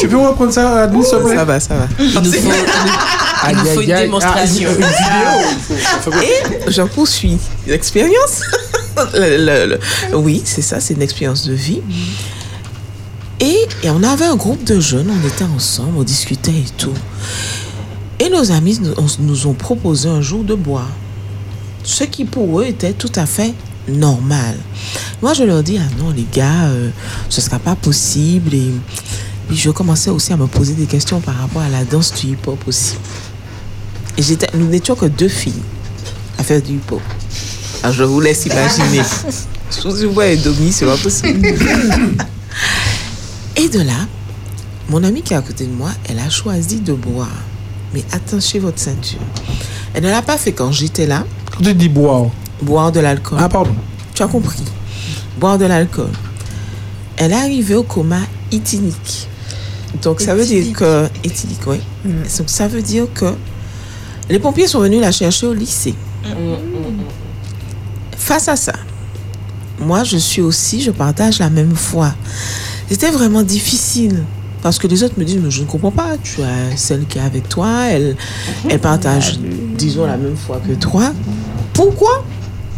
Tu peux reprendre ça, Adeline, s'il te plaît?
Ça va, ça va.
Il nous faut, il nous faut une démonstration.
Et j'en poursuis. L'expérience Le- le- le- Oui, c'est ça, c'est une expérience de vie. Et, et on avait un groupe de jeunes, on était ensemble, on discutait et tout. Et nos amis nous, on- nous ont proposé un jour de boire. Ce qui pour eux était tout à fait normal. Moi, je leur dis, ah non, les gars, euh, ce ne sera pas possible. Et puis je commençais aussi à me poser des questions par rapport à la danse du hip-hop aussi. Et j'étais, nous n'étions que deux filles à faire du hip-hop. Alors, je vous laisse imaginer. Sous une voix et demi, c'est pas possible. et de là, mon amie qui est à côté de moi, elle a choisi de boire. Mais attachez votre ceinture. Elle ne l'a pas fait quand j'étais là.
Quand tu dis boire
Boire de l'alcool.
Ah, pardon.
Tu as compris. Boire de l'alcool. Elle est arrivée au coma éthylique. Donc ça veut dire que... Éthylique, oui. Donc ça veut dire que les pompiers sont venus la chercher au lycée. Face à ça, moi je suis aussi, je partage la même foi. C'était vraiment difficile. Parce que les autres me disent, mais je ne comprends pas, tu as celle qui est avec toi, elle, elle partage, disons, la même foi que toi. Pourquoi?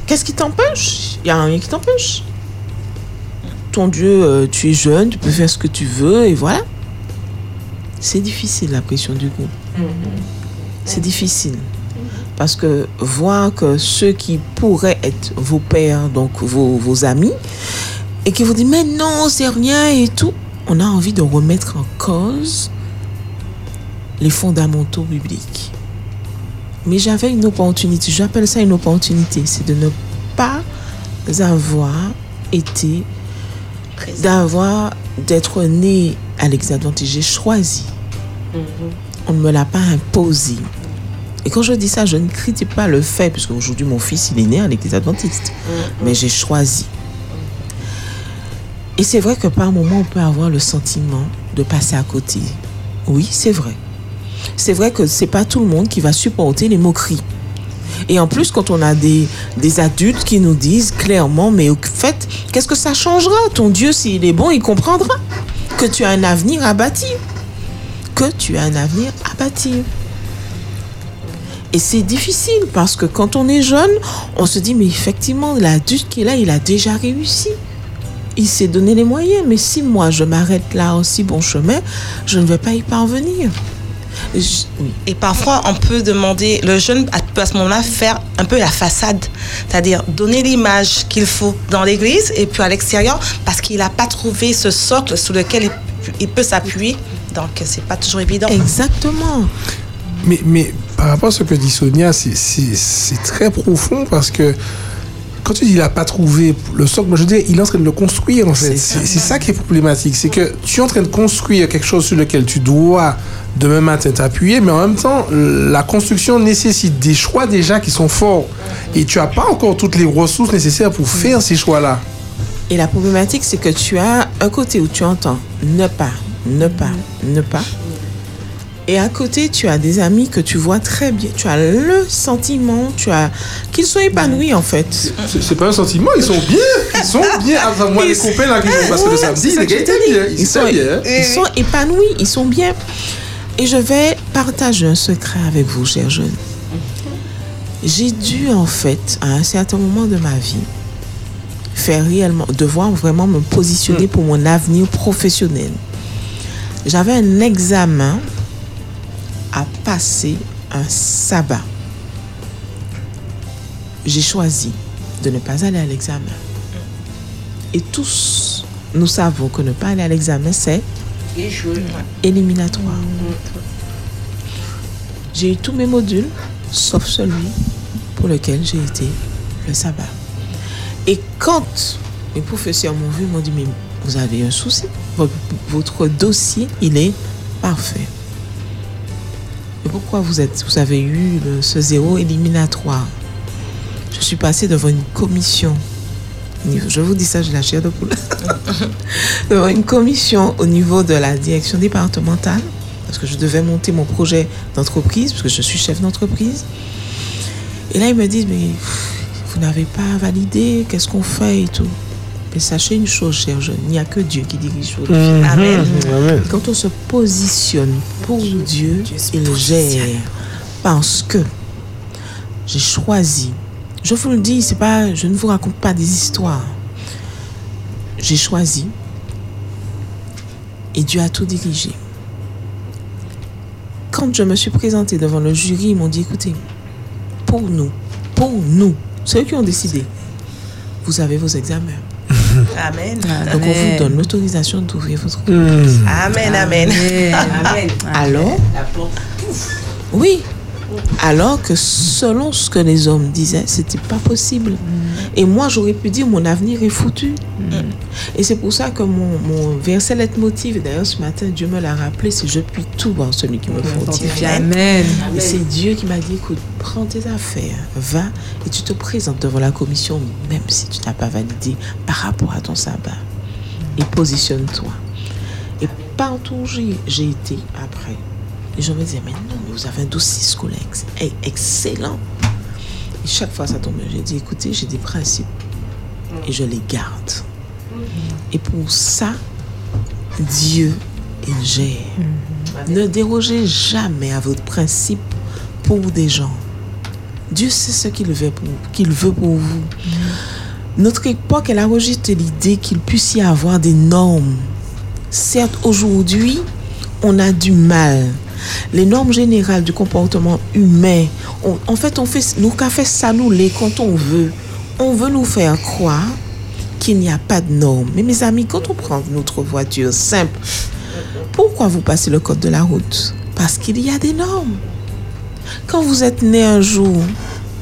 Qu'est-ce qui t'empêche? Il n'y a rien qui t'empêche. Ton Dieu, euh, tu es jeune, tu peux faire ce que tu veux, et voilà. C'est difficile la pression du groupe. C'est difficile. Parce que voir que ceux qui pourraient être vos pères, donc vos, vos amis, et qui vous disent mais non, c'est rien et tout, on a envie de remettre en cause les fondamentaux bibliques. Mais j'avais une opportunité, j'appelle ça une opportunité, c'est de ne pas avoir été, d'avoir, d'être né à adventiste. J'ai choisi. On ne me l'a pas imposé. Et quand je dis ça, je ne critique pas le fait, puisque aujourd'hui mon fils, il est né à l'église adventiste. Mais j'ai choisi. Et c'est vrai que par moment, on peut avoir le sentiment de passer à côté. Oui, c'est vrai. C'est vrai que c'est pas tout le monde qui va supporter les moqueries. Et en plus, quand on a des, des adultes qui nous disent clairement, mais au fait, qu'est-ce que ça changera? Ton Dieu, s'il est bon, il comprendra que tu as un avenir à bâtir. Que tu as un avenir à bâtir. Et c'est difficile parce que quand on est jeune, on se dit, mais effectivement, l'adulte qui est là, il a déjà réussi. Il s'est donné les moyens. Mais si moi, je m'arrête là en si bon chemin, je ne vais pas y parvenir. Je- oui.
Et parfois, on peut demander, le jeune peut à ce moment-là faire un peu la façade, c'est-à-dire donner l'image qu'il faut dans l'église et puis à l'extérieur, parce qu'il n'a pas trouvé ce socle sur lequel il, il peut s'appuyer. Donc, c'est pas toujours évident.
Exactement.
Mais, mais par rapport à ce que dit Sonia, c'est très profond parce que quand tu dis il n'a pas trouvé le socle, moi je dis il est en train de le construire en fait. C'est ça qui est problématique. C'est que tu es en train de construire quelque chose sur lequel tu dois demain matin t'appuyer, mais en même temps, la construction nécessite des choix déjà qui sont forts. Et tu n'as pas encore toutes les ressources nécessaires pour faire ces choix-là.
Et la problématique, c'est que tu as un côté où tu entends ne pas, ne pas, ne pas. Et à côté, tu as des amis que tu vois très bien. Tu as le sentiment, tu as qu'ils sont épanouis en fait.
C'est pas un sentiment, ils sont bien. Ils sont bien. Enfin, moi, les copains là vont passer le samedi, les
que
gars étaient bien. Ils
Ils sont,
bien.
ils sont épanouis, ils sont bien. Et je vais partager un secret avec vous, chers jeunes. J'ai dû, en fait, à un certain moment de ma vie, faire réellement, devoir vraiment me positionner pour mon avenir professionnel. J'avais un examen à passer, un sabbat. J'ai choisi de ne pas aller à l'examen. Et tous, nous savons que ne pas aller à l'examen, c'est éliminatoire. J'ai eu tous mes modules, sauf celui pour lequel j'ai été le sabbat. Et quand mes professeurs m'ont vu, ils m'ont dit, mais vous avez un souci. Votre dossier, il est parfait. Mais pourquoi vous, êtes, vous avez eu ce zéro éliminatoire? Je suis passée devant une commission. Je vous dis ça, j'ai la chair de poule. devant une commission au niveau de la direction départementale, parce que je devais monter mon projet d'entreprise, parce que je suis chef d'entreprise. Et là, ils me disent, mais vous n'avez pas validé, qu'est-ce qu'on fait et tout? Mais sachez une chose, cher jeune, il n'y a que Dieu qui dirige votre vie.
Mhm. Amen.
Quand on se positionne pour Dieu, il gère. Parce que j'ai choisi. Je vous le dis, c'est pas, je ne vous raconte pas des histoires. J'ai choisi. Et Dieu a tout dirigé. Quand je me suis présentée devant le jury, ils m'ont dit, écoutez, pour nous, pour nous, ceux qui ont décidé, vous avez vos examens.
Amen.
Donc on vous donne l'autorisation d'ouvrir votre
Hmm.
Amen, amen. Amen.
Alors Oui. Alors que selon ce que les hommes disaient, c'était pas possible. Et moi, j'aurais pu dire mon avenir est foutu. Et c'est pour ça que mon, mon verset leitmotiv, d'ailleurs ce matin, Dieu me l'a rappelé, c'est je puis tout voir celui qui me fortifie.
Amen.
Et c'est Dieu qui m'a dit, écoute, prends tes affaires, va et tu te présentes devant la commission, même si tu n'as pas validé par rapport à ton sabbat. Et positionne-toi. Et partout où j'ai été après, les gens me disaient, mais non, mais vous avez un dossier scolaire ex- excellent. Et chaque fois, ça tombait. J'ai dit, écoutez, j'ai des principes et je les garde. Et pour ça, Dieu, il gère. Ne dérogez jamais à votre principe pour des gens. Dieu sait ce qu'il veut pour, qu'il veut pour vous. Notre époque, elle a rejeté l'idée qu'il puisse y avoir des normes. Certes, aujourd'hui, on a du mal. Les normes générales du comportement humain, en fait, on fait, nous qu'a ça nous les quand on veut. On veut nous faire croire qu'il n'y a pas de normes. Mais mes amis, quand on prend notre voiture simple, pourquoi vous passez le code de la route? Parce qu'il y a des normes. Quand vous êtes né un jour,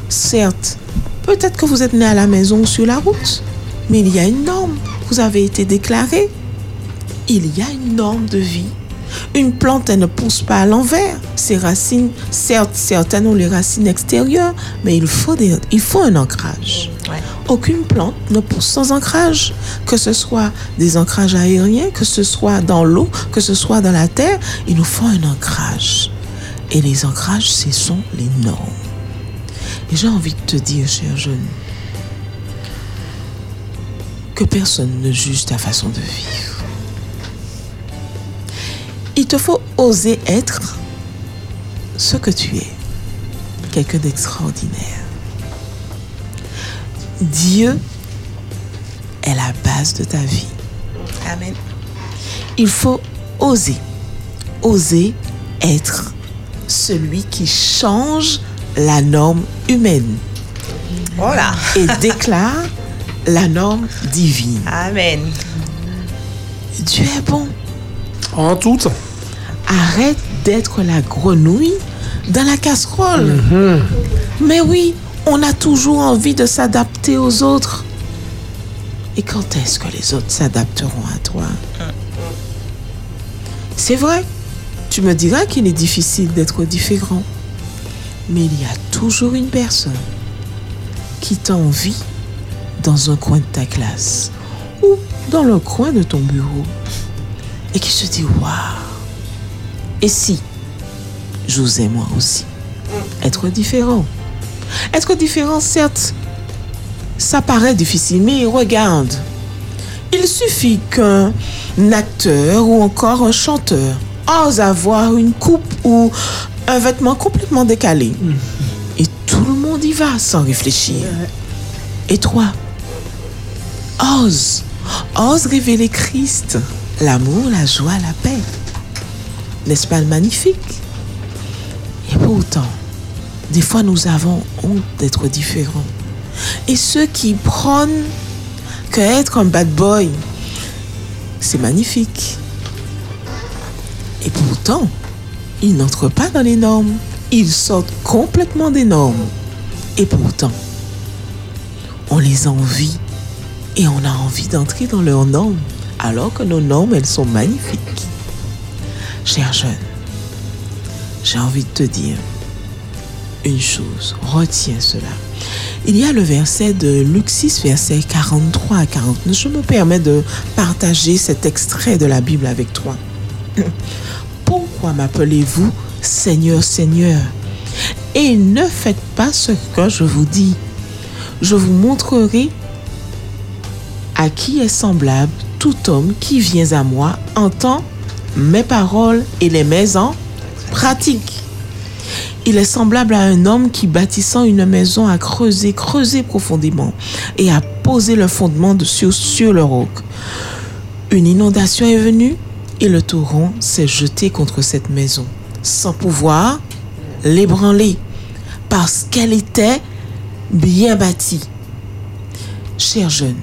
certes, peut-être que vous êtes né à la maison ou sur la route, mais il y a une norme. Vous avez été déclaré. Il y a une norme de vie. Une plante, elle ne pousse pas à l'envers. Ses racines, certes, certaines ont les racines extérieures, mais il faut, des- il faut un ancrage. Aucune plante ne pousse sans ancrage, que ce soit des ancrages aériens, que ce soit dans l'eau, que ce soit dans la terre, il nous faut un ancrage. Et les ancrages, ce sont les normes. Et j'ai envie de te dire, cher jeune, que personne ne juge ta façon de vivre. Il te faut oser être ce que tu es, quelqu'un d'extraordinaire. Dieu est la base de ta vie.
Amen.
Il faut oser, oser être celui qui change la norme humaine.
Voilà.
Et déclare la norme divine.
Amen.
Dieu est bon.
En tout.
Arrête d'être la grenouille dans la casserole. Mais oui, on a toujours envie de s'adapter aux autres. Et quand est-ce que les autres s'adapteront à toi? C'est vrai, tu me diras qu'il est difficile d'être différent. Mais il y a toujours une personne qui t'envie dans un coin de ta classe ou dans le coin de ton bureau et qui se dit Waouh. Et si j'osais moi aussi être différent. Être différent, certes, ça paraît difficile, mais regarde, il suffit qu'un acteur ou encore un chanteur ose avoir une coupe ou un vêtement complètement décalé. Et tout le monde y va sans réfléchir. Et toi, ose, ose révéler Christ, l'amour, la joie, la paix. N'est-ce pas magnifique? Et pourtant, des fois nous avons honte d'être différents. Et ceux qui prônent que être un bad boy, c'est magnifique. Et pourtant, ils n'entrent pas dans les normes. Ils sortent complètement des normes. Et pourtant, on les envie et on a envie d'entrer dans leurs normes, alors que nos normes, elles sont magnifiques. Chers jeunes, j'ai envie de te dire une chose, retiens cela. Il y a le verset de Luc 6, verset 43 à 49. Je me permets de partager cet extrait de la Bible avec toi. Pourquoi m'appelez-vous Seigneur, Seigneur? Et ne faites pas ce que je vous dis. Je vous montrerai à qui est semblable tout homme qui vient à moi, entend mes paroles et les met en pratique. Il est semblable à un homme qui, bâtissant une maison, a creusé, creusé profondément et a posé le fondement de sur, sur le roc. Une inondation est venue et le torrent s'est jeté contre cette maison, sans pouvoir l'ébranler, parce qu'elle était bien bâtie. Cher jeune,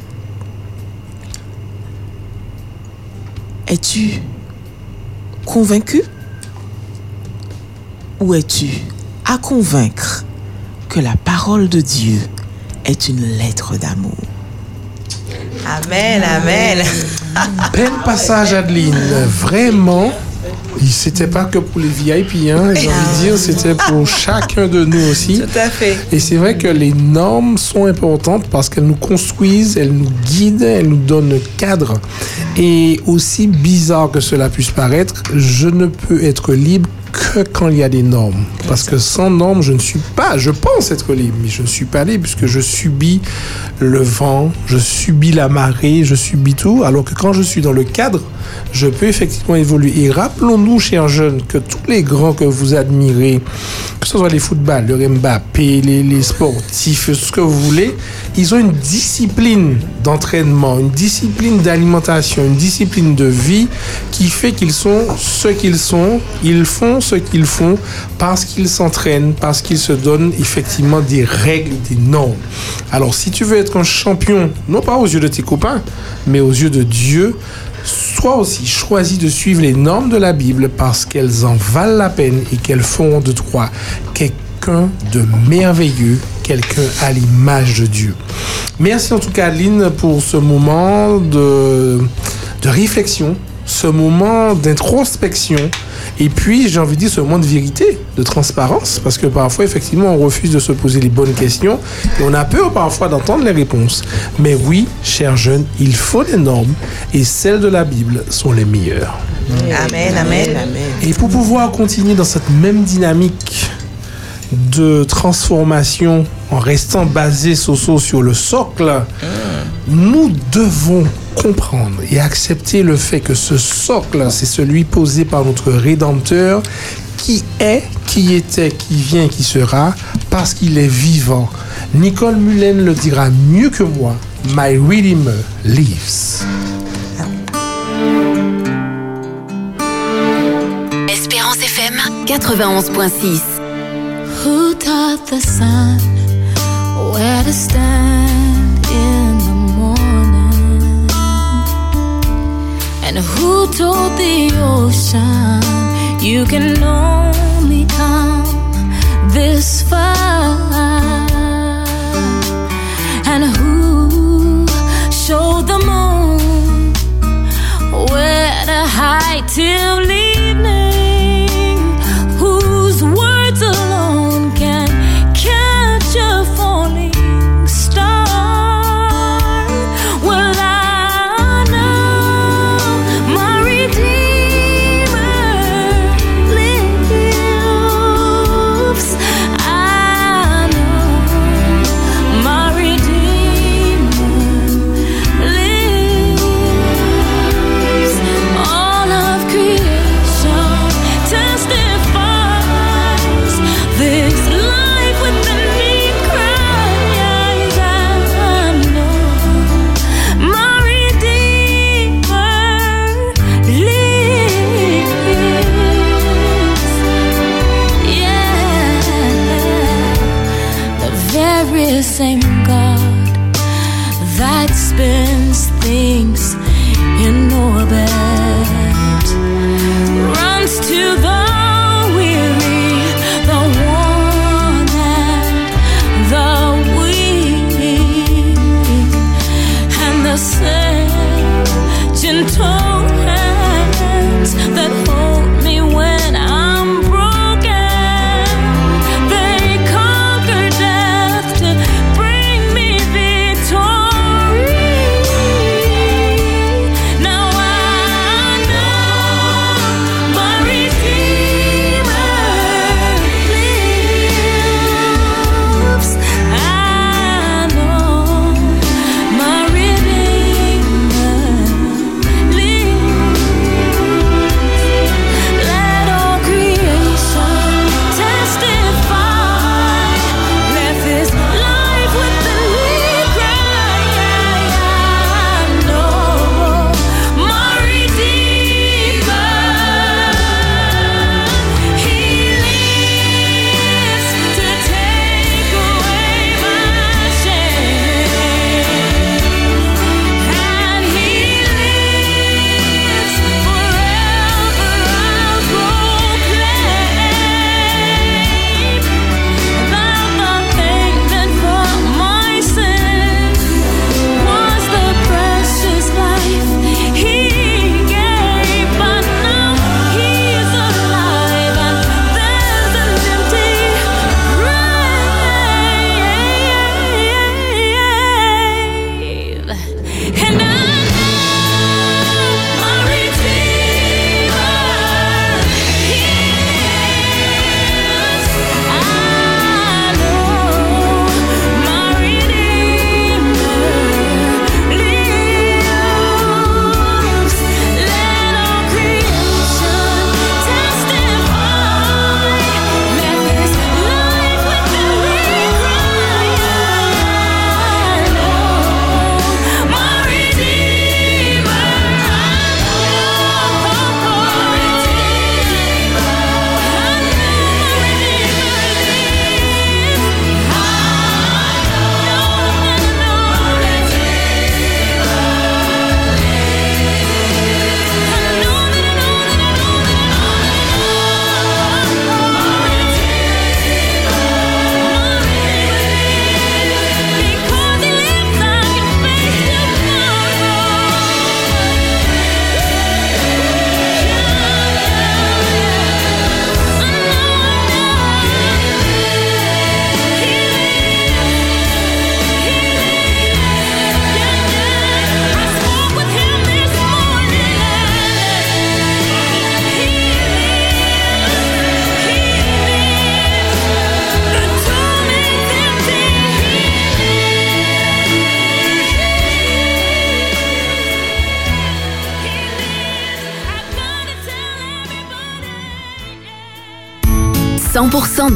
es-tu convaincu? Ou es-tu à convaincre que la parole de Dieu est une lettre d'amour?
Amen, amen.
Bel passage, Adeline. Vraiment, c'était pas que pour les VIP, hein, j'ai envie de dire, c'était pour chacun de nous aussi.
Tout à fait.
Et c'est vrai que les normes sont importantes parce qu'elles nous construisent, elles nous guident, elles nous donnent le cadre. Et aussi bizarre que cela puisse paraître, je ne peux être libre que quand il y a des normes. Parce que sans normes, je ne suis pas, je pense être libre, mais je ne suis pas libre puisque je subis le vent, je subis la marée, je subis tout. Alors que quand je suis dans le cadre, je peux effectivement évoluer. Et rappelons-nous, chers jeunes, que tous les grands que vous admirez, que ce soit les footballs, le Mbappé, les, les sportifs, ce que vous voulez, ils ont une discipline d'entraînement, une discipline d'alimentation, une discipline de vie qui fait qu'ils sont ce qu'ils sont. Ils font ce qu'ils font parce qu'ils s'entraînent, parce qu'ils se donnent effectivement des règles, des normes. Alors si tu veux être un champion, non pas aux yeux de tes copains, mais aux yeux de Dieu, sois aussi choisi de suivre les normes de la Bible parce qu'elles en valent la peine et qu'elles font de toi quelqu'un de merveilleux, quelqu'un à l'image de Dieu. Merci en tout cas Aline pour ce moment de, de réflexion, ce moment d'introspection et puis j'ai envie de dire ce moment de vérité, de transparence parce que parfois effectivement on refuse de se poser les bonnes questions et on a peur parfois d'entendre les réponses. Mais oui, chers jeunes, il faut des normes et celles de la Bible sont les meilleures.
Amen, amen.
Et pour pouvoir continuer dans cette même dynamique de transformation en restant basé Soso sur le socle, nous devons comprendre et accepter le fait que ce socle, c'est celui posé par notre Rédempteur qui est, qui était, qui vient, qui sera, parce qu'il est vivant. Nicole Mullen le dira mieux que moi. My Redeemer lives.
Espérance FM 91.6.
Who taught the sun where to stand? Who told the ocean you can only come this far? And who showed the moon where to hide till evening?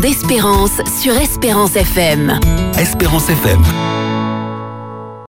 D'espérance sur Espérance FM.
Espérance FM.